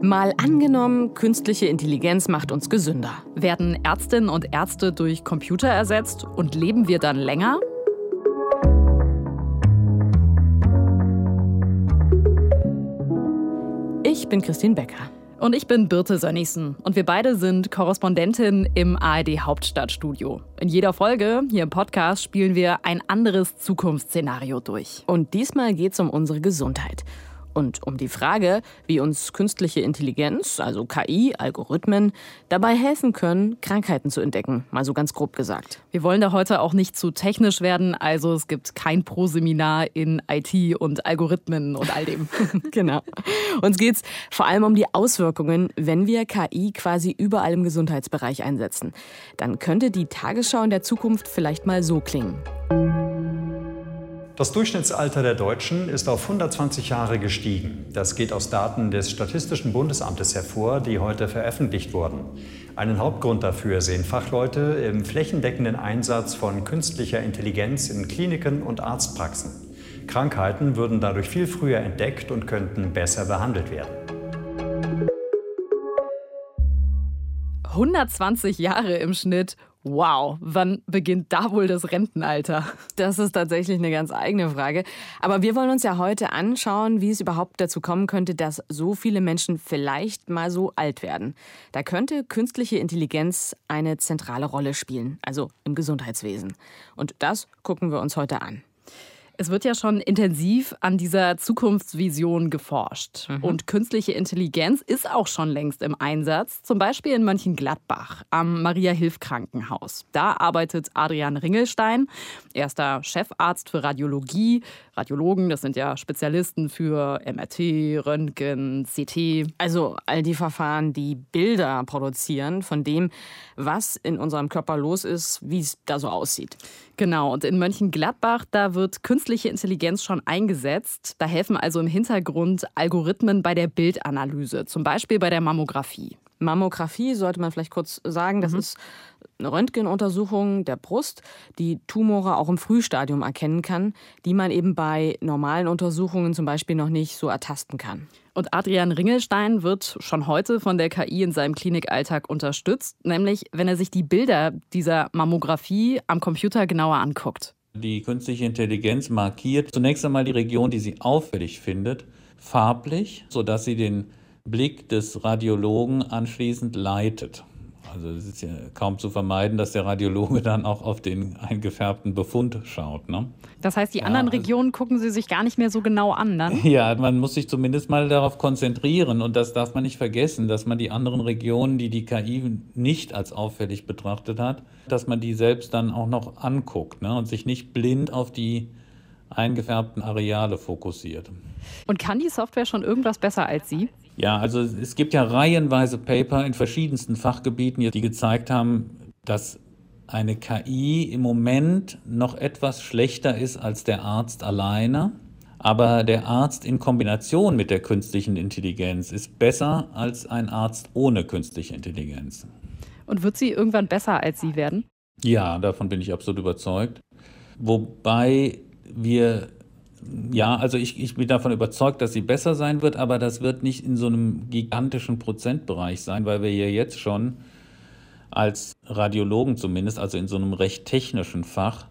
Mal angenommen, künstliche Intelligenz macht uns gesünder. Werden Ärztinnen und Ärzte durch Computer ersetzt und leben wir dann länger? Ich bin Christine Becker. Und ich bin Birte Sönnigsen und wir beide sind Korrespondentin im ARD Hauptstadtstudio. In jeder Folge hier im Podcast spielen wir ein anderes Zukunftsszenario durch. Und diesmal geht es um unsere Gesundheit und um die Frage, wie uns künstliche Intelligenz, also KI, Algorithmen, dabei helfen können, Krankheiten zu entdecken, mal so ganz grob gesagt. Wir wollen da heute auch nicht zu technisch werden, also es gibt kein Pro-Seminar in IT und Algorithmen und all dem. genau. Uns geht es vor allem um die Auswirkungen, wenn wir KI quasi überall im Gesundheitsbereich einsetzen. Dann könnte die Tagesschau in der Zukunft vielleicht mal so klingen. Das Durchschnittsalter der Deutschen ist auf 120 Jahre gestiegen. Das geht aus Daten des Statistischen Bundesamtes hervor, die heute veröffentlicht wurden. Einen Hauptgrund dafür sehen Fachleute im flächendeckenden Einsatz von künstlicher Intelligenz in Kliniken und Arztpraxen. Krankheiten würden dadurch viel früher entdeckt und könnten besser behandelt werden. 120 Jahre im Schnitt. Wow, wann beginnt da wohl das Rentenalter? Das ist tatsächlich eine ganz eigene Frage. Aber wir wollen uns ja heute anschauen, wie es überhaupt dazu kommen könnte, dass so viele Menschen vielleicht mal so alt werden. Da könnte künstliche Intelligenz eine zentrale Rolle spielen, also im Gesundheitswesen. Und das gucken wir uns heute an. Es wird ja schon intensiv an dieser Zukunftsvision geforscht. Mhm. Und künstliche Intelligenz ist auch schon längst im Einsatz, zum Beispiel in Mönchengladbach am Maria-Hilf-Krankenhaus. Da arbeitet Adrian Ringelstein, erster Chefarzt für Radiologie. Radiologen, das sind ja Spezialisten für MRT, Röntgen, CT. Also all die Verfahren, die Bilder produzieren von dem, was in unserem Körper los ist, wie es da so aussieht. Genau, und in Mönchengladbach, da wird künstliche Intelligenz schon eingesetzt. Da helfen also im Hintergrund Algorithmen bei der Bildanalyse, zum Beispiel bei der Mammographie. Mammographie sollte man vielleicht kurz sagen, das mhm. ist eine Röntgenuntersuchung der Brust, die Tumore auch im Frühstadium erkennen kann, die man eben bei normalen Untersuchungen zum Beispiel noch nicht so ertasten kann. Und Adrian Ringelstein wird schon heute von der KI in seinem Klinikalltag unterstützt, nämlich wenn er sich die Bilder dieser Mammographie am Computer genauer anguckt. Die künstliche Intelligenz markiert zunächst einmal die Region, die sie auffällig findet, farblich, sodass sie den Blick des Radiologen anschließend leitet. Also es ist ja kaum zu vermeiden, dass der Radiologe dann auch auf den eingefärbten Befund schaut. Ne? Das heißt, die anderen ja, also Regionen gucken Sie sich gar nicht mehr so genau an dann? Ja, man muss sich zumindest mal darauf konzentrieren und das darf man nicht vergessen, dass man die anderen Regionen, die die KI nicht als auffällig betrachtet hat, dass man die selbst dann auch noch anguckt ne? und sich nicht blind auf die eingefärbten Areale fokussiert. Und kann die Software schon irgendwas besser als Sie? Ja, also es gibt ja reihenweise Paper in verschiedensten Fachgebieten, die gezeigt haben, dass eine KI im Moment noch etwas schlechter ist als der Arzt alleine. Aber der Arzt in Kombination mit der künstlichen Intelligenz ist besser als ein Arzt ohne künstliche Intelligenz. Und wird sie irgendwann besser als Sie werden? Ja, davon bin ich absolut überzeugt. Wobei wir ja, also ich, ich bin davon überzeugt, dass sie besser sein wird, aber das wird nicht in so einem gigantischen Prozentbereich sein, weil wir ja jetzt schon als Radiologen zumindest, also in so einem recht technischen Fach,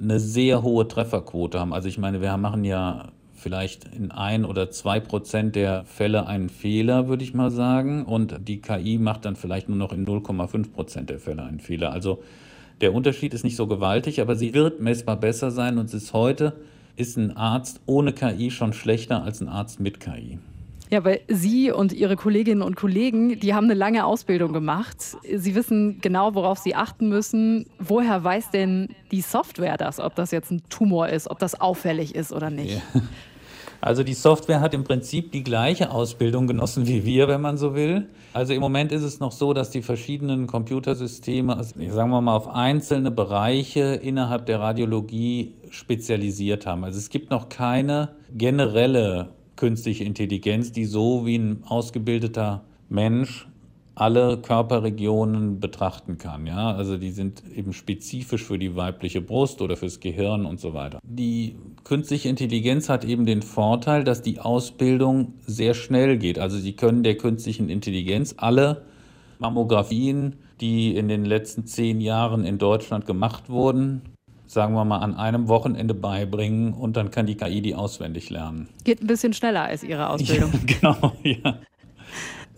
eine sehr hohe Trefferquote haben. Also ich meine, wir machen ja vielleicht in ein oder zwei Prozent der Fälle einen Fehler, würde ich mal sagen, und die KI macht dann vielleicht nur noch in 0,5 Prozent der Fälle einen Fehler. Also der Unterschied ist nicht so gewaltig, aber sie wird messbar besser sein und es ist heute ist ein Arzt ohne KI schon schlechter als ein Arzt mit KI. Ja, weil Sie und Ihre Kolleginnen und Kollegen, die haben eine lange Ausbildung gemacht. Sie wissen genau, worauf Sie achten müssen. Woher weiß denn die Software das, ob das jetzt ein Tumor ist, ob das auffällig ist oder nicht? Ja. Also die Software hat im Prinzip die gleiche Ausbildung genossen wie wir, wenn man so will. Also im Moment ist es noch so, dass die verschiedenen Computersysteme, also sagen wir mal, auf einzelne Bereiche innerhalb der Radiologie spezialisiert haben. Also es gibt noch keine generelle künstliche Intelligenz, die so wie ein ausgebildeter Mensch alle Körperregionen betrachten kann. Ja? Also die sind eben spezifisch für die weibliche Brust oder fürs Gehirn und so weiter. Die künstliche Intelligenz hat eben den Vorteil, dass die Ausbildung sehr schnell geht. Also sie können der künstlichen Intelligenz alle Mammografien, die in den letzten zehn Jahren in Deutschland gemacht wurden, sagen wir mal, an einem Wochenende beibringen und dann kann die KI die auswendig lernen. Geht ein bisschen schneller als Ihre Ausbildung. Ja, genau, ja.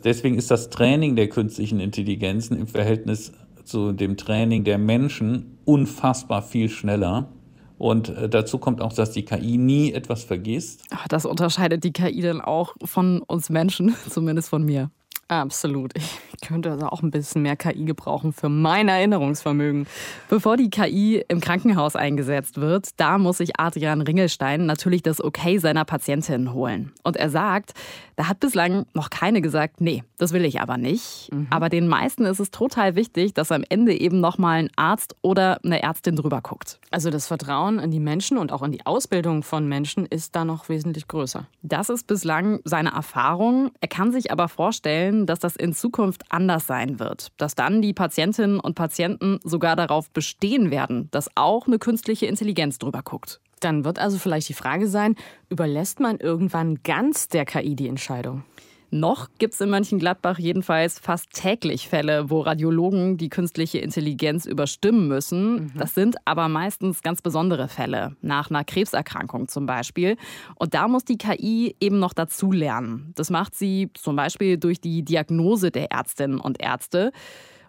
Deswegen ist das Training der künstlichen Intelligenzen im Verhältnis zu dem Training der Menschen unfassbar viel schneller. Und äh, dazu kommt auch, dass die KI nie etwas vergisst. Ach, das unterscheidet die KI dann auch von uns Menschen, zumindest von mir. Absolut. Ich könnte also auch ein bisschen mehr KI gebrauchen für mein Erinnerungsvermögen. Bevor die KI im Krankenhaus eingesetzt wird, da muss sich Adrian Ringelstein natürlich das Okay seiner Patientin holen. Und er sagt, da hat bislang noch keine gesagt, nee, das will ich aber nicht. Mhm. Aber den meisten ist es total wichtig, dass am Ende eben nochmal ein Arzt oder eine Ärztin drüber guckt. Also das Vertrauen in die Menschen und auch in die Ausbildung von Menschen ist da noch wesentlich größer. Das ist bislang seine Erfahrung. Er kann sich aber vorstellen, dass das in Zukunft anders sein wird. Dass dann die Patientinnen und Patienten sogar darauf bestehen werden, dass auch eine künstliche Intelligenz drüber guckt. Dann wird also vielleicht die Frage sein, überlässt man irgendwann ganz der KI die Entscheidung? Noch gibt es in Mönchengladbach jedenfalls fast täglich Fälle, wo Radiologen die künstliche Intelligenz überstimmen müssen. Mhm. Das sind aber meistens ganz besondere Fälle, nach einer Krebserkrankung zum Beispiel. Und da muss die KI eben noch dazu lernen. Das macht sie zum Beispiel durch die Diagnose der Ärztinnen und Ärzte.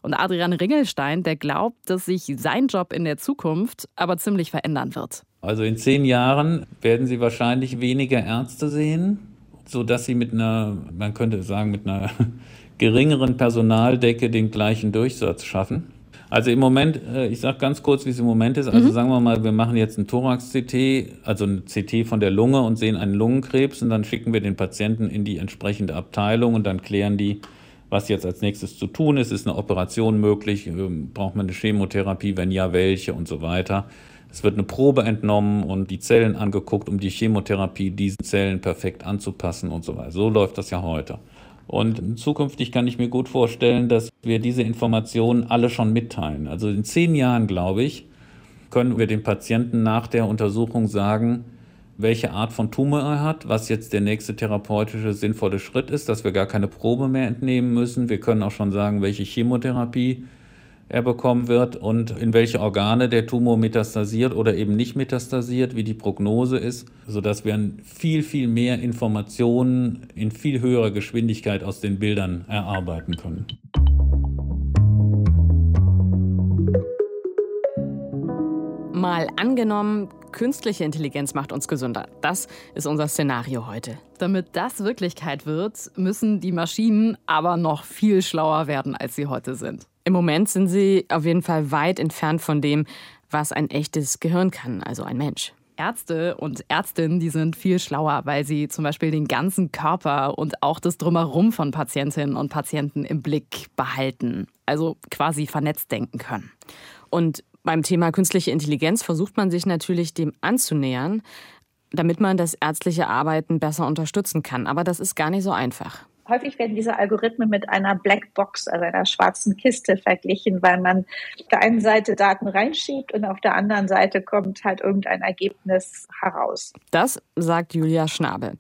Und Adrian Ringelstein, der glaubt, dass sich sein Job in der Zukunft aber ziemlich verändern wird. Also in zehn Jahren werden Sie wahrscheinlich weniger Ärzte sehen, sodass Sie mit einer, man könnte sagen, mit einer geringeren Personaldecke den gleichen Durchsatz schaffen. Also im Moment, äh, ich sage ganz kurz, wie es im Moment ist. Also mhm. sagen wir mal, wir machen jetzt ein Thorax-CT, also ein CT von der Lunge und sehen einen Lungenkrebs und dann schicken wir den Patienten in die entsprechende Abteilung und dann klären die, was jetzt als nächstes zu tun ist. Ist eine Operation möglich? Ähm, braucht man eine Chemotherapie? Wenn ja, welche und so weiter. Es wird eine Probe entnommen und die Zellen angeguckt, um die Chemotherapie diesen Zellen perfekt anzupassen und so weiter. So läuft das ja heute. Und zukünftig kann ich mir gut vorstellen, dass wir diese Informationen alle schon mitteilen. Also in zehn Jahren, glaube ich, können wir dem Patienten nach der Untersuchung sagen, welche Art von Tumor er hat, was jetzt der nächste therapeutische sinnvolle Schritt ist, dass wir gar keine Probe mehr entnehmen müssen. Wir können auch schon sagen, welche Chemotherapie er bekommen wird und in welche Organe der Tumor metastasiert oder eben nicht metastasiert, wie die Prognose ist, sodass wir viel, viel mehr Informationen in viel höherer Geschwindigkeit aus den Bildern erarbeiten können. Mal angenommen, künstliche Intelligenz macht uns gesünder. Das ist unser Szenario heute. Damit das Wirklichkeit wird, müssen die Maschinen aber noch viel schlauer werden, als sie heute sind. Im Moment sind sie auf jeden Fall weit entfernt von dem, was ein echtes Gehirn kann, also ein Mensch. Ärzte und Ärztinnen, die sind viel schlauer, weil sie zum Beispiel den ganzen Körper und auch das Drumherum von Patientinnen und Patienten im Blick behalten. Also quasi vernetzt denken können. Und beim Thema künstliche Intelligenz versucht man sich natürlich dem anzunähern, damit man das ärztliche Arbeiten besser unterstützen kann. Aber das ist gar nicht so einfach häufig werden diese Algorithmen mit einer Blackbox, also einer schwarzen Kiste verglichen, weil man auf der einen Seite Daten reinschiebt und auf der anderen Seite kommt halt irgendein Ergebnis heraus. Das sagt Julia Schnabel.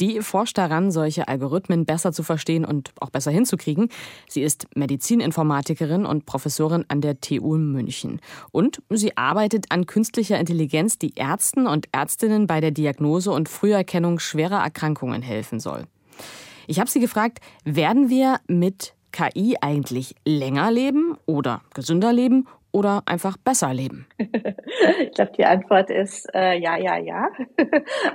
Die forscht daran, solche Algorithmen besser zu verstehen und auch besser hinzukriegen. Sie ist Medizininformatikerin und Professorin an der TU München. Und sie arbeitet an künstlicher Intelligenz, die Ärzten und Ärztinnen bei der Diagnose und Früherkennung schwerer Erkrankungen helfen soll. Ich habe sie gefragt, werden wir mit KI eigentlich länger leben oder gesünder leben oder einfach besser leben? ich glaube, die Antwort ist äh, ja, ja, ja.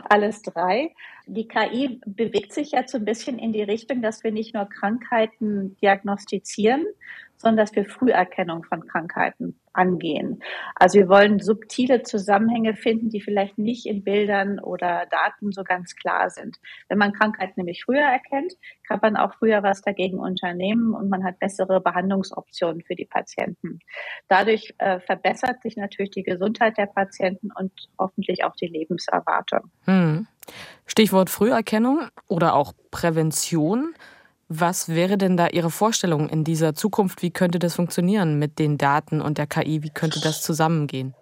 Alles drei. Die KI bewegt sich jetzt so ein bisschen in die Richtung, dass wir nicht nur Krankheiten diagnostizieren, sondern dass wir Früherkennung von Krankheiten angehen. Also wir wollen subtile Zusammenhänge finden, die vielleicht nicht in Bildern oder Daten so ganz klar sind. Wenn man Krankheiten nämlich früher erkennt, kann man auch früher was dagegen unternehmen und man hat bessere Behandlungsoptionen für die Patienten. Dadurch äh, verbessert sich natürlich die Gesundheit der Patienten und hoffentlich auch die Lebenserwartung. Hm. Stichwort Früherkennung oder auch Prävention. Was wäre denn da Ihre Vorstellung in dieser Zukunft? Wie könnte das funktionieren mit den Daten und der KI? Wie könnte das zusammengehen?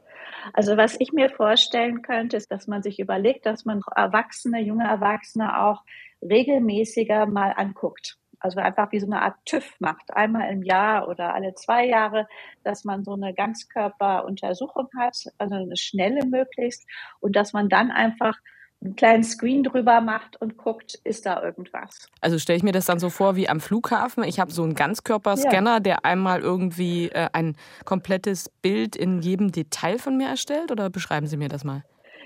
Also was ich mir vorstellen könnte, ist, dass man sich überlegt, dass man Erwachsene, junge Erwachsene auch regelmäßiger mal anguckt. Also einfach wie so eine Art TÜV macht, einmal im Jahr oder alle zwei Jahre, dass man so eine Ganzkörperuntersuchung hat, also eine schnelle möglichst, und dass man dann einfach einen kleinen Screen drüber macht und guckt, ist da irgendwas. Also stelle ich mir das dann so vor wie am Flughafen. Ich habe so einen Ganzkörperscanner, ja. der einmal irgendwie äh, ein komplettes Bild in jedem Detail von mir erstellt? Oder beschreiben Sie mir das mal?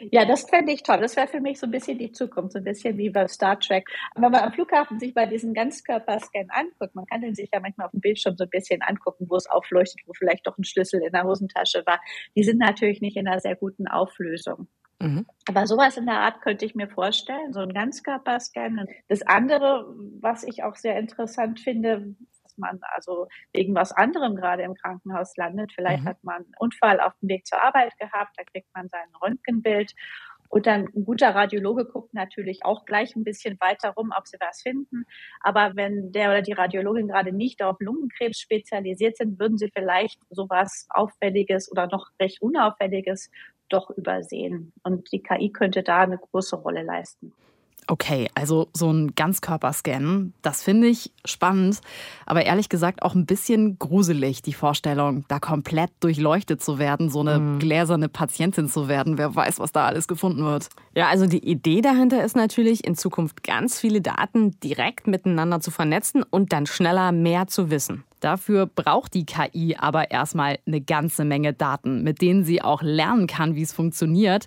Ja, das fände ich toll. Das wäre für mich so ein bisschen die Zukunft, so ein bisschen wie bei Star Trek. wenn man am Flughafen sich bei diesen Ganzkörperscan anguckt, man kann den sich ja manchmal auf dem Bildschirm so ein bisschen angucken, wo es aufleuchtet, wo vielleicht doch ein Schlüssel in der Hosentasche war. Die sind natürlich nicht in einer sehr guten Auflösung. Mhm. Aber sowas in der Art könnte ich mir vorstellen, so ein Ganzkörperscan. Das andere, was ich auch sehr interessant finde, dass man also wegen was anderem gerade im Krankenhaus landet. Vielleicht mhm. hat man einen Unfall auf dem Weg zur Arbeit gehabt, da kriegt man sein Röntgenbild. Und dann ein guter Radiologe guckt natürlich auch gleich ein bisschen weiter rum, ob sie was finden. Aber wenn der oder die Radiologin gerade nicht auf Lungenkrebs spezialisiert sind, würden sie vielleicht sowas Auffälliges oder noch recht Unauffälliges doch übersehen. Und die KI könnte da eine große Rolle leisten. Okay, also so ein Ganzkörperscan, das finde ich spannend, aber ehrlich gesagt auch ein bisschen gruselig, die Vorstellung, da komplett durchleuchtet zu werden, so eine mhm. gläserne Patientin zu werden. Wer weiß, was da alles gefunden wird. Ja, also die Idee dahinter ist natürlich, in Zukunft ganz viele Daten direkt miteinander zu vernetzen und dann schneller mehr zu wissen. Dafür braucht die KI aber erstmal eine ganze Menge Daten, mit denen sie auch lernen kann, wie es funktioniert.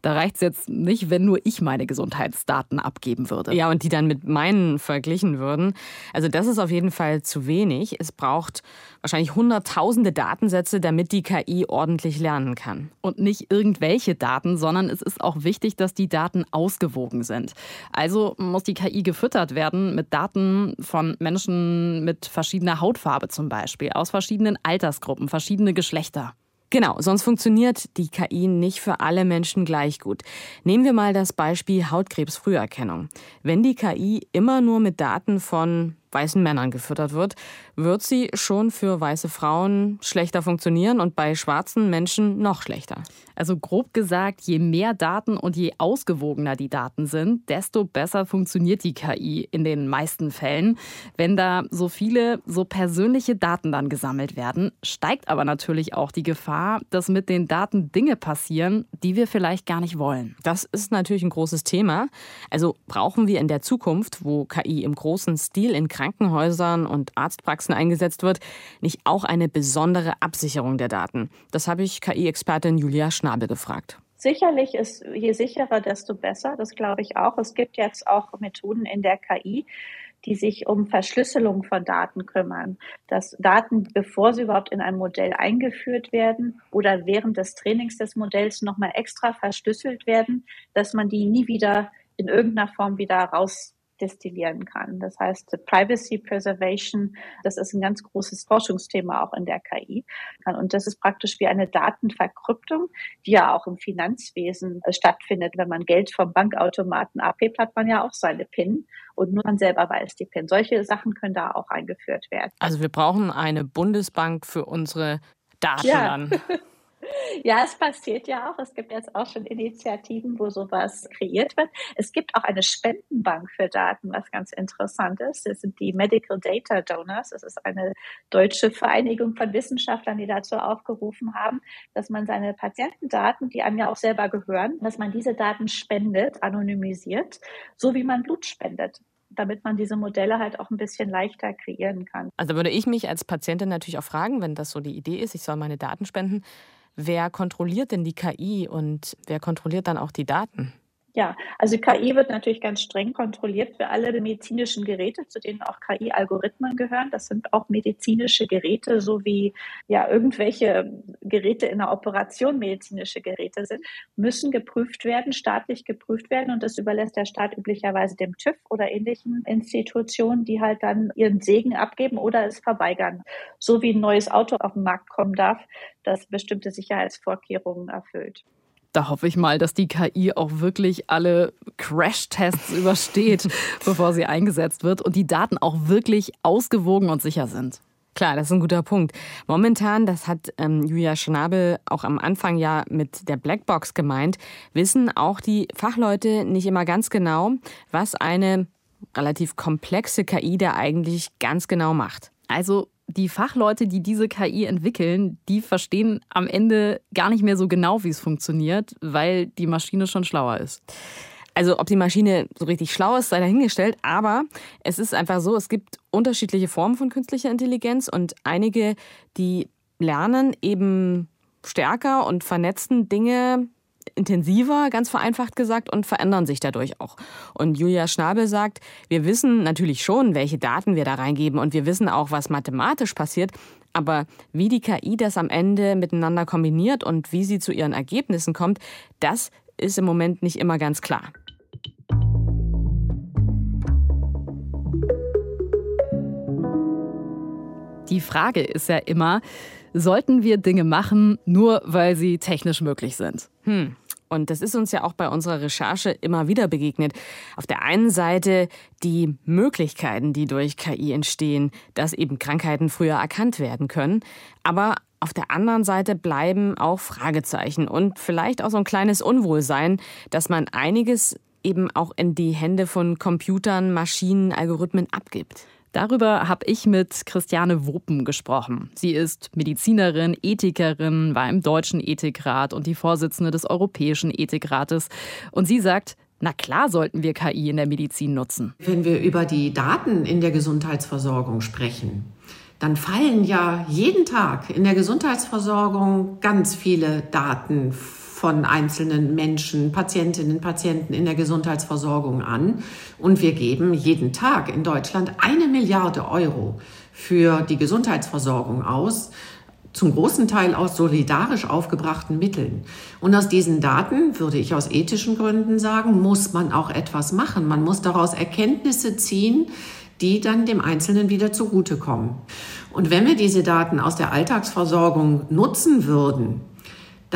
Da reicht es jetzt nicht, wenn nur ich meine Gesundheitsdaten abgeben würde. Ja, und die dann mit meinen verglichen würden. Also das ist auf jeden Fall zu wenig. Es braucht wahrscheinlich hunderttausende Datensätze, damit die KI ordentlich lernen kann. Und nicht irgendwelche Daten, sondern es ist auch wichtig, dass die Daten ausgewogen sind. Also muss die KI gefüttert werden mit Daten von Menschen mit verschiedener Hautfarbe zum Beispiel, aus verschiedenen Altersgruppen, verschiedene Geschlechter. Genau, sonst funktioniert die KI nicht für alle Menschen gleich gut. Nehmen wir mal das Beispiel Hautkrebsfrüherkennung. Wenn die KI immer nur mit Daten von weißen Männern gefüttert wird, wird sie schon für weiße Frauen schlechter funktionieren und bei schwarzen Menschen noch schlechter. Also grob gesagt, je mehr Daten und je ausgewogener die Daten sind, desto besser funktioniert die KI in den meisten Fällen. Wenn da so viele, so persönliche Daten dann gesammelt werden, steigt aber natürlich auch die Gefahr, dass mit den Daten Dinge passieren, die wir vielleicht gar nicht wollen. Das ist natürlich ein großes Thema. Also brauchen wir in der Zukunft, wo KI im großen Stil in Krankenhäusern und Arztpraxen eingesetzt wird, nicht auch eine besondere Absicherung der Daten? Das habe ich KI-Expertin Julia Schnabel gefragt. Sicherlich ist je sicherer, desto besser. Das glaube ich auch. Es gibt jetzt auch Methoden in der KI, die sich um Verschlüsselung von Daten kümmern. Dass Daten, bevor sie überhaupt in ein Modell eingeführt werden oder während des Trainings des Modells nochmal extra verschlüsselt werden, dass man die nie wieder in irgendeiner Form wieder raus destillieren kann. Das heißt, Privacy Preservation, das ist ein ganz großes Forschungsthema auch in der KI. Und das ist praktisch wie eine Datenverkryptung, die ja auch im Finanzwesen äh, stattfindet. Wenn man Geld vom Bankautomaten abhebt, hat man ja auch seine PIN und nur man selber weiß die PIN. Solche Sachen können da auch eingeführt werden. Also wir brauchen eine Bundesbank für unsere Daten ja. dann. Ja, es passiert ja auch. Es gibt jetzt auch schon Initiativen, wo sowas kreiert wird. Es gibt auch eine Spendenbank für Daten, was ganz interessant ist. Das sind die Medical Data Donors. Das ist eine deutsche Vereinigung von Wissenschaftlern, die dazu aufgerufen haben, dass man seine Patientendaten, die einem ja auch selber gehören, dass man diese Daten spendet, anonymisiert, so wie man Blut spendet damit man diese Modelle halt auch ein bisschen leichter kreieren kann. Also würde ich mich als Patientin natürlich auch fragen, wenn das so die Idee ist, ich soll meine Daten spenden, Wer kontrolliert denn die KI und wer kontrolliert dann auch die Daten? Ja, also KI wird natürlich ganz streng kontrolliert für alle medizinischen Geräte, zu denen auch KI-Algorithmen gehören. Das sind auch medizinische Geräte, so wie ja irgendwelche Geräte in der Operation medizinische Geräte sind, müssen geprüft werden, staatlich geprüft werden. Und das überlässt der Staat üblicherweise dem TÜV oder ähnlichen Institutionen, die halt dann ihren Segen abgeben oder es verweigern. So wie ein neues Auto auf den Markt kommen darf, das bestimmte Sicherheitsvorkehrungen erfüllt. Da hoffe ich mal, dass die KI auch wirklich alle Crash-Tests übersteht, bevor sie eingesetzt wird und die Daten auch wirklich ausgewogen und sicher sind. Klar, das ist ein guter Punkt. Momentan, das hat ähm, Julia Schnabel auch am Anfang ja mit der Blackbox gemeint, wissen auch die Fachleute nicht immer ganz genau, was eine relativ komplexe KI da eigentlich ganz genau macht. Also die Fachleute, die diese KI entwickeln, die verstehen am Ende gar nicht mehr so genau, wie es funktioniert, weil die Maschine schon schlauer ist. Also ob die Maschine so richtig schlau ist, sei dahingestellt, aber es ist einfach so, es gibt unterschiedliche Formen von künstlicher Intelligenz und einige, die lernen eben stärker und vernetzen Dinge intensiver, ganz vereinfacht gesagt, und verändern sich dadurch auch. Und Julia Schnabel sagt, wir wissen natürlich schon, welche Daten wir da reingeben und wir wissen auch, was mathematisch passiert, aber wie die KI das am Ende miteinander kombiniert und wie sie zu ihren Ergebnissen kommt, das ist im Moment nicht immer ganz klar. Die Frage ist ja immer, sollten wir Dinge machen, nur weil sie technisch möglich sind? Hm. Und das ist uns ja auch bei unserer Recherche immer wieder begegnet. Auf der einen Seite die Möglichkeiten, die durch KI entstehen, dass eben Krankheiten früher erkannt werden können. Aber auf der anderen Seite bleiben auch Fragezeichen und vielleicht auch so ein kleines Unwohlsein, dass man einiges eben auch in die Hände von Computern, Maschinen, Algorithmen abgibt. Darüber habe ich mit Christiane Wopen gesprochen. Sie ist Medizinerin, Ethikerin, war im Deutschen Ethikrat und die Vorsitzende des Europäischen Ethikrates. Und sie sagt, na klar sollten wir KI in der Medizin nutzen. Wenn wir über die Daten in der Gesundheitsversorgung sprechen, dann fallen ja jeden Tag in der Gesundheitsversorgung ganz viele Daten von einzelnen Menschen, Patientinnen, Patienten in der Gesundheitsversorgung an. Und wir geben jeden Tag in Deutschland eine Milliarde Euro für die Gesundheitsversorgung aus zum großen Teil aus solidarisch aufgebrachten Mitteln. Und aus diesen Daten, würde ich aus ethischen Gründen sagen, muss man auch etwas machen. Man muss daraus Erkenntnisse ziehen, die dann dem Einzelnen wieder zugutekommen. Und wenn wir diese Daten aus der Alltagsversorgung nutzen würden,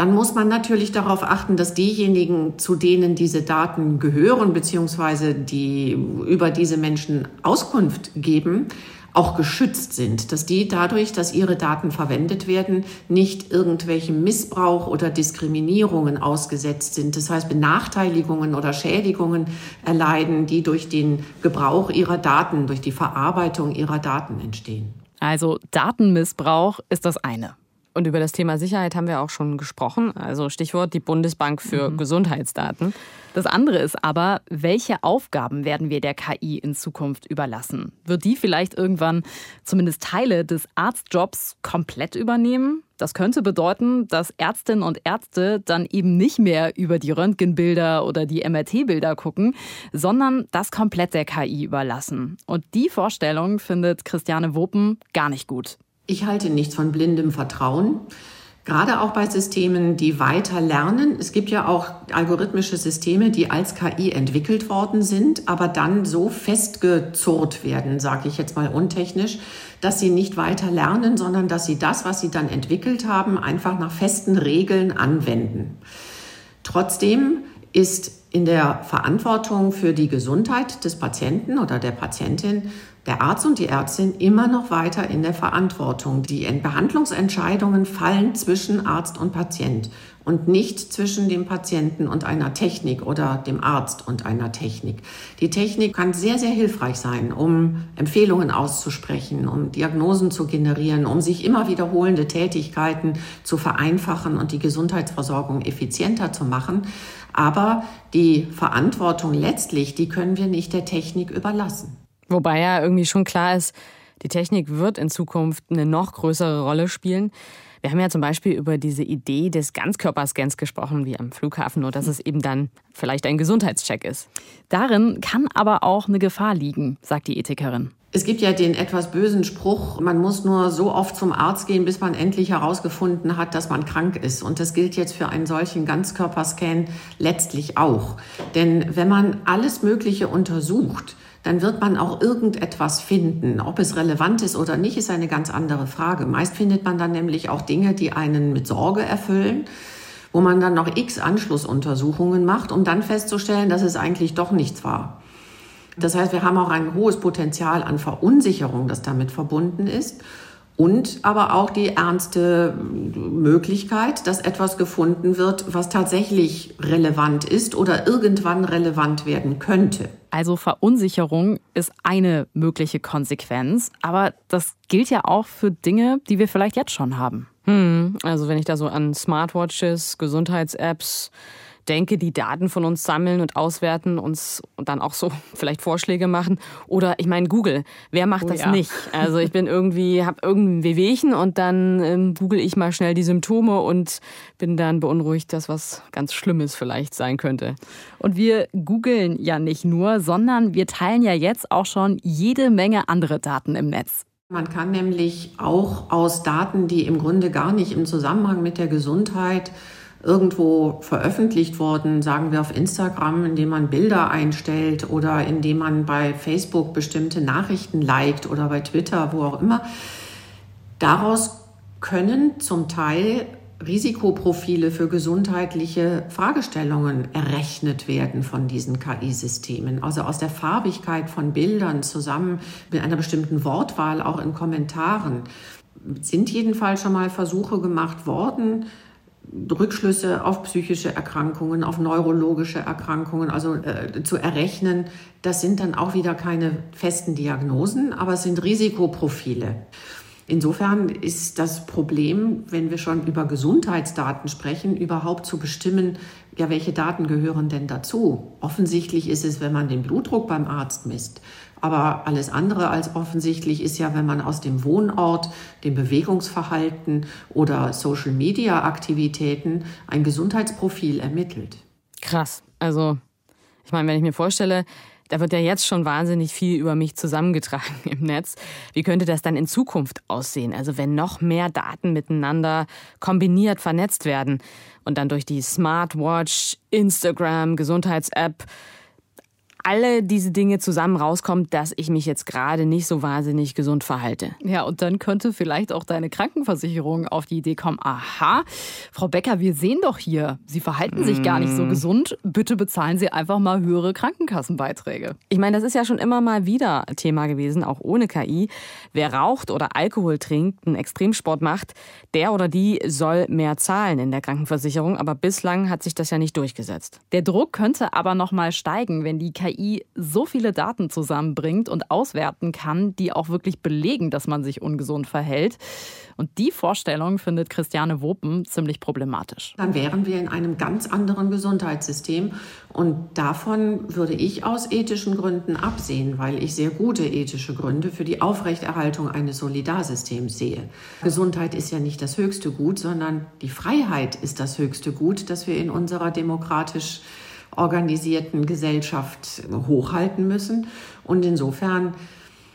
dann muss man natürlich darauf achten, dass diejenigen, zu denen diese Daten gehören, beziehungsweise die über diese Menschen Auskunft geben, auch geschützt sind, dass die dadurch, dass ihre Daten verwendet werden, nicht irgendwelchem Missbrauch oder Diskriminierungen ausgesetzt sind. Das heißt, Benachteiligungen oder Schädigungen erleiden, die durch den Gebrauch ihrer Daten, durch die Verarbeitung ihrer Daten entstehen. Also Datenmissbrauch ist das eine. Und über das Thema Sicherheit haben wir auch schon gesprochen. Also Stichwort die Bundesbank für mhm. Gesundheitsdaten. Das andere ist aber, welche Aufgaben werden wir der KI in Zukunft überlassen? Wird die vielleicht irgendwann zumindest Teile des Arztjobs komplett übernehmen? Das könnte bedeuten, dass Ärztinnen und Ärzte dann eben nicht mehr über die Röntgenbilder oder die MRT-Bilder gucken, sondern das komplett der KI überlassen. Und die Vorstellung findet Christiane Wopen gar nicht gut. Ich halte nichts von blindem Vertrauen. Gerade auch bei Systemen, die weiter lernen. Es gibt ja auch algorithmische Systeme, die als KI entwickelt worden sind, aber dann so festgezurrt werden, sage ich jetzt mal untechnisch, dass sie nicht weiter lernen, sondern dass sie das, was sie dann entwickelt haben, einfach nach festen Regeln anwenden. Trotzdem ist in der Verantwortung für die Gesundheit des Patienten oder der Patientin der Arzt und die Ärztin immer noch weiter in der Verantwortung. Die Behandlungsentscheidungen fallen zwischen Arzt und Patient und nicht zwischen dem Patienten und einer Technik oder dem Arzt und einer Technik. Die Technik kann sehr, sehr hilfreich sein, um Empfehlungen auszusprechen, um Diagnosen zu generieren, um sich immer wiederholende Tätigkeiten zu vereinfachen und die Gesundheitsversorgung effizienter zu machen. Aber die Verantwortung letztlich, die können wir nicht der Technik überlassen. Wobei ja irgendwie schon klar ist, die Technik wird in Zukunft eine noch größere Rolle spielen. Wir haben ja zum Beispiel über diese Idee des Ganzkörperscans gesprochen, wie am Flughafen, nur dass es eben dann vielleicht ein Gesundheitscheck ist. Darin kann aber auch eine Gefahr liegen, sagt die Ethikerin. Es gibt ja den etwas bösen Spruch, man muss nur so oft zum Arzt gehen, bis man endlich herausgefunden hat, dass man krank ist. Und das gilt jetzt für einen solchen Ganzkörperscan letztlich auch. Denn wenn man alles Mögliche untersucht, dann wird man auch irgendetwas finden. Ob es relevant ist oder nicht, ist eine ganz andere Frage. Meist findet man dann nämlich auch Dinge, die einen mit Sorge erfüllen, wo man dann noch x Anschlussuntersuchungen macht, um dann festzustellen, dass es eigentlich doch nichts war. Das heißt, wir haben auch ein hohes Potenzial an Verunsicherung, das damit verbunden ist. Und aber auch die ernste Möglichkeit, dass etwas gefunden wird, was tatsächlich relevant ist oder irgendwann relevant werden könnte. Also Verunsicherung ist eine mögliche Konsequenz, aber das gilt ja auch für Dinge, die wir vielleicht jetzt schon haben. Hm, also wenn ich da so an Smartwatches, Gesundheits-Apps, denke, die Daten von uns sammeln und auswerten, uns und dann auch so vielleicht Vorschläge machen. Oder ich meine, Google, wer macht oh, das ja. nicht? Also ich bin irgendwie, habe irgendein Wehwehchen und dann ähm, google ich mal schnell die Symptome und bin dann beunruhigt, dass was ganz Schlimmes vielleicht sein könnte. Und wir googeln ja nicht nur, sondern wir teilen ja jetzt auch schon jede Menge andere Daten im Netz. Man kann nämlich auch aus Daten, die im Grunde gar nicht im Zusammenhang mit der Gesundheit irgendwo veröffentlicht worden, sagen wir auf Instagram, indem man Bilder einstellt oder indem man bei Facebook bestimmte Nachrichten liked oder bei Twitter, wo auch immer. Daraus können zum Teil Risikoprofile für gesundheitliche Fragestellungen errechnet werden von diesen KI-Systemen. Also aus der Farbigkeit von Bildern zusammen mit einer bestimmten Wortwahl auch in Kommentaren sind jedenfalls schon mal Versuche gemacht worden, Rückschlüsse auf psychische Erkrankungen, auf neurologische Erkrankungen, also äh, zu errechnen. Das sind dann auch wieder keine festen Diagnosen, aber es sind Risikoprofile. Insofern ist das Problem, wenn wir schon über Gesundheitsdaten sprechen, überhaupt zu bestimmen, ja, welche Daten gehören denn dazu? Offensichtlich ist es, wenn man den Blutdruck beim Arzt misst. Aber alles andere als offensichtlich ist ja, wenn man aus dem Wohnort, dem Bewegungsverhalten oder Social-Media-Aktivitäten ein Gesundheitsprofil ermittelt. Krass. Also, ich meine, wenn ich mir vorstelle, da wird ja jetzt schon wahnsinnig viel über mich zusammengetragen im Netz. Wie könnte das dann in Zukunft aussehen? Also wenn noch mehr Daten miteinander kombiniert vernetzt werden und dann durch die Smartwatch, Instagram, Gesundheits-App alle diese Dinge zusammen rauskommt, dass ich mich jetzt gerade nicht so wahnsinnig gesund verhalte. Ja, und dann könnte vielleicht auch deine Krankenversicherung auf die Idee kommen, aha, Frau Becker, wir sehen doch hier, Sie verhalten sich gar nicht so mm. gesund, bitte bezahlen Sie einfach mal höhere Krankenkassenbeiträge. Ich meine, das ist ja schon immer mal wieder Thema gewesen, auch ohne KI. Wer raucht oder Alkohol trinkt, einen Extremsport macht, der oder die soll mehr zahlen in der Krankenversicherung, aber bislang hat sich das ja nicht durchgesetzt. Der Druck könnte aber noch mal steigen, wenn die KI KI so viele Daten zusammenbringt und auswerten kann, die auch wirklich belegen, dass man sich ungesund verhält. Und die Vorstellung findet Christiane Wopen ziemlich problematisch. Dann wären wir in einem ganz anderen Gesundheitssystem. Und davon würde ich aus ethischen Gründen absehen, weil ich sehr gute ethische Gründe für die Aufrechterhaltung eines Solidarsystems sehe. Gesundheit ist ja nicht das höchste Gut, sondern die Freiheit ist das höchste Gut, das wir in unserer demokratisch organisierten Gesellschaft hochhalten müssen. Und insofern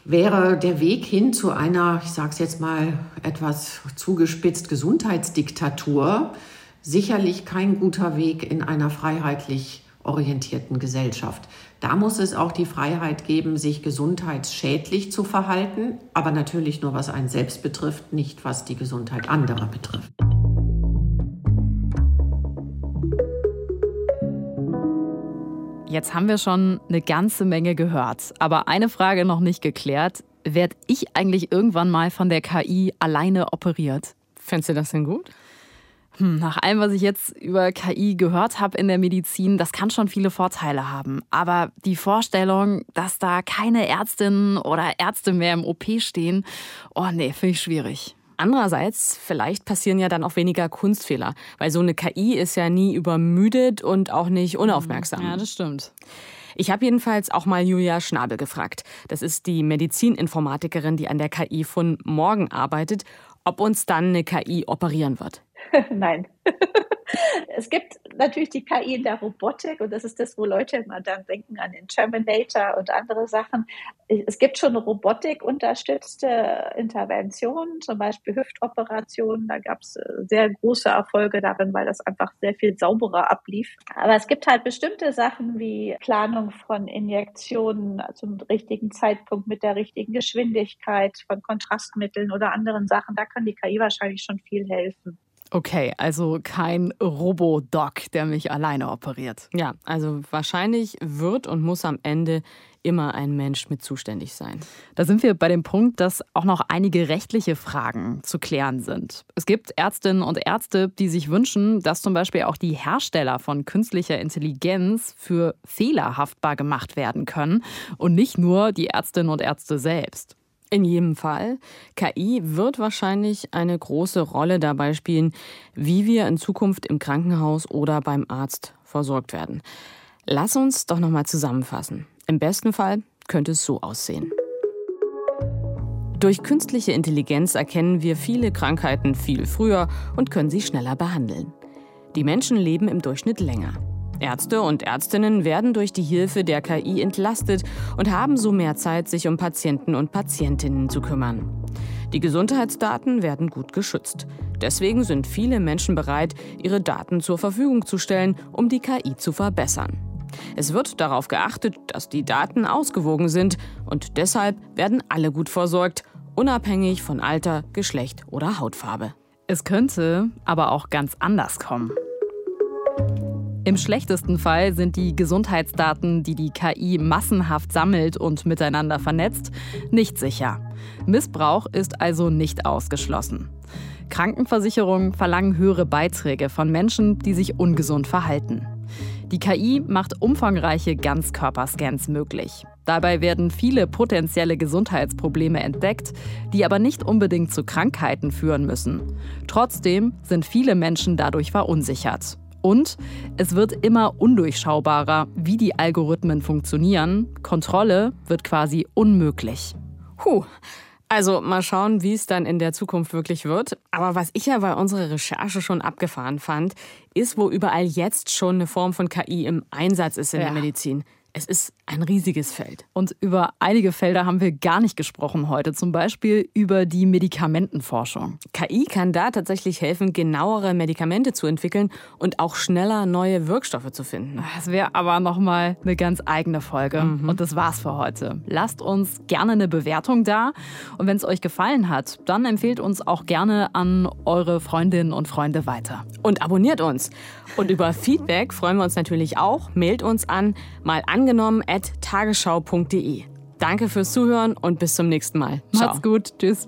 wäre der Weg hin zu einer, ich sage es jetzt mal etwas zugespitzt, Gesundheitsdiktatur sicherlich kein guter Weg in einer freiheitlich orientierten Gesellschaft. Da muss es auch die Freiheit geben, sich gesundheitsschädlich zu verhalten, aber natürlich nur was einen selbst betrifft, nicht was die Gesundheit anderer betrifft. Jetzt haben wir schon eine ganze Menge gehört, aber eine Frage noch nicht geklärt. Werd ich eigentlich irgendwann mal von der KI alleine operiert? Fändest du das denn gut? Hm, nach allem, was ich jetzt über KI gehört habe in der Medizin, das kann schon viele Vorteile haben. Aber die Vorstellung, dass da keine Ärztinnen oder Ärzte mehr im OP stehen, oh nee, finde ich schwierig. Andererseits, vielleicht passieren ja dann auch weniger Kunstfehler, weil so eine KI ist ja nie übermüdet und auch nicht unaufmerksam. Ja, das stimmt. Ich habe jedenfalls auch mal Julia Schnabel gefragt. Das ist die Medizininformatikerin, die an der KI von morgen arbeitet, ob uns dann eine KI operieren wird. Nein. Es gibt natürlich die KI in der Robotik und das ist das, wo Leute immer dann denken an den Terminator und andere Sachen. Es gibt schon Robotik unterstützte Interventionen, zum Beispiel Hüftoperationen. Da gab es äh, sehr große Erfolge darin, weil das einfach sehr viel sauberer ablief. Aber es gibt halt bestimmte Sachen wie Planung von Injektionen zum richtigen Zeitpunkt mit der richtigen Geschwindigkeit von Kontrastmitteln oder anderen Sachen. Da kann die KI wahrscheinlich schon viel helfen. Okay, also kein Robodoc, der mich alleine operiert. Ja, also wahrscheinlich wird und muss am Ende immer ein Mensch mit zuständig sein. Da sind wir bei dem Punkt, dass auch noch einige rechtliche Fragen zu klären sind. Es gibt Ärztinnen und Ärzte, die sich wünschen, dass zum Beispiel auch die Hersteller von künstlicher Intelligenz für Fehler haftbar gemacht werden können und nicht nur die Ärztinnen und Ärzte selbst. In jedem Fall. KI wird wahrscheinlich eine große Rolle dabei spielen, wie wir in Zukunft im Krankenhaus oder beim Arzt versorgt werden. Lass uns doch noch mal zusammenfassen. Im besten Fall könnte es so aussehen. Durch künstliche Intelligenz erkennen wir viele Krankheiten viel früher und können sie schneller behandeln. Die Menschen leben im Durchschnitt länger. Ärzte und Ärztinnen werden durch die Hilfe der KI entlastet und haben so mehr Zeit, sich um Patienten und Patientinnen zu kümmern. Die Gesundheitsdaten werden gut geschützt. Deswegen sind viele Menschen bereit, ihre Daten zur Verfügung zu stellen, um die KI zu verbessern. Es wird darauf geachtet, dass die Daten ausgewogen sind und deshalb werden alle gut versorgt, unabhängig von Alter, Geschlecht oder Hautfarbe. Es könnte aber auch ganz anders kommen. Im schlechtesten Fall sind die Gesundheitsdaten, die die KI massenhaft sammelt und miteinander vernetzt, nicht sicher. Missbrauch ist also nicht ausgeschlossen. Krankenversicherungen verlangen höhere Beiträge von Menschen, die sich ungesund verhalten. Die KI macht umfangreiche Ganzkörperscans möglich. Dabei werden viele potenzielle Gesundheitsprobleme entdeckt, die aber nicht unbedingt zu Krankheiten führen müssen. Trotzdem sind viele Menschen dadurch verunsichert. Und es wird immer undurchschaubarer, wie die Algorithmen funktionieren. Kontrolle wird quasi unmöglich. Puh, also mal schauen, wie es dann in der Zukunft wirklich wird. Aber was ich ja bei unserer Recherche schon abgefahren fand, ist, wo überall jetzt schon eine Form von KI im Einsatz ist in ja. der Medizin. Es ist ein riesiges Feld. Und über einige Felder haben wir gar nicht gesprochen heute, zum Beispiel über die Medikamentenforschung. KI kann da tatsächlich helfen, genauere Medikamente zu entwickeln und auch schneller neue Wirkstoffe zu finden. Das wäre aber nochmal eine ganz eigene Folge. Mhm. Und das war's für heute. Lasst uns gerne eine Bewertung da. Und wenn es euch gefallen hat, dann empfehlt uns auch gerne an eure Freundinnen und Freunde weiter. Und abonniert uns. Und über Feedback freuen wir uns natürlich auch. Mailt uns an, mal angenommen at tagesschau.de. Danke fürs Zuhören und bis zum nächsten Mal. Ciao. Macht's gut. Tschüss.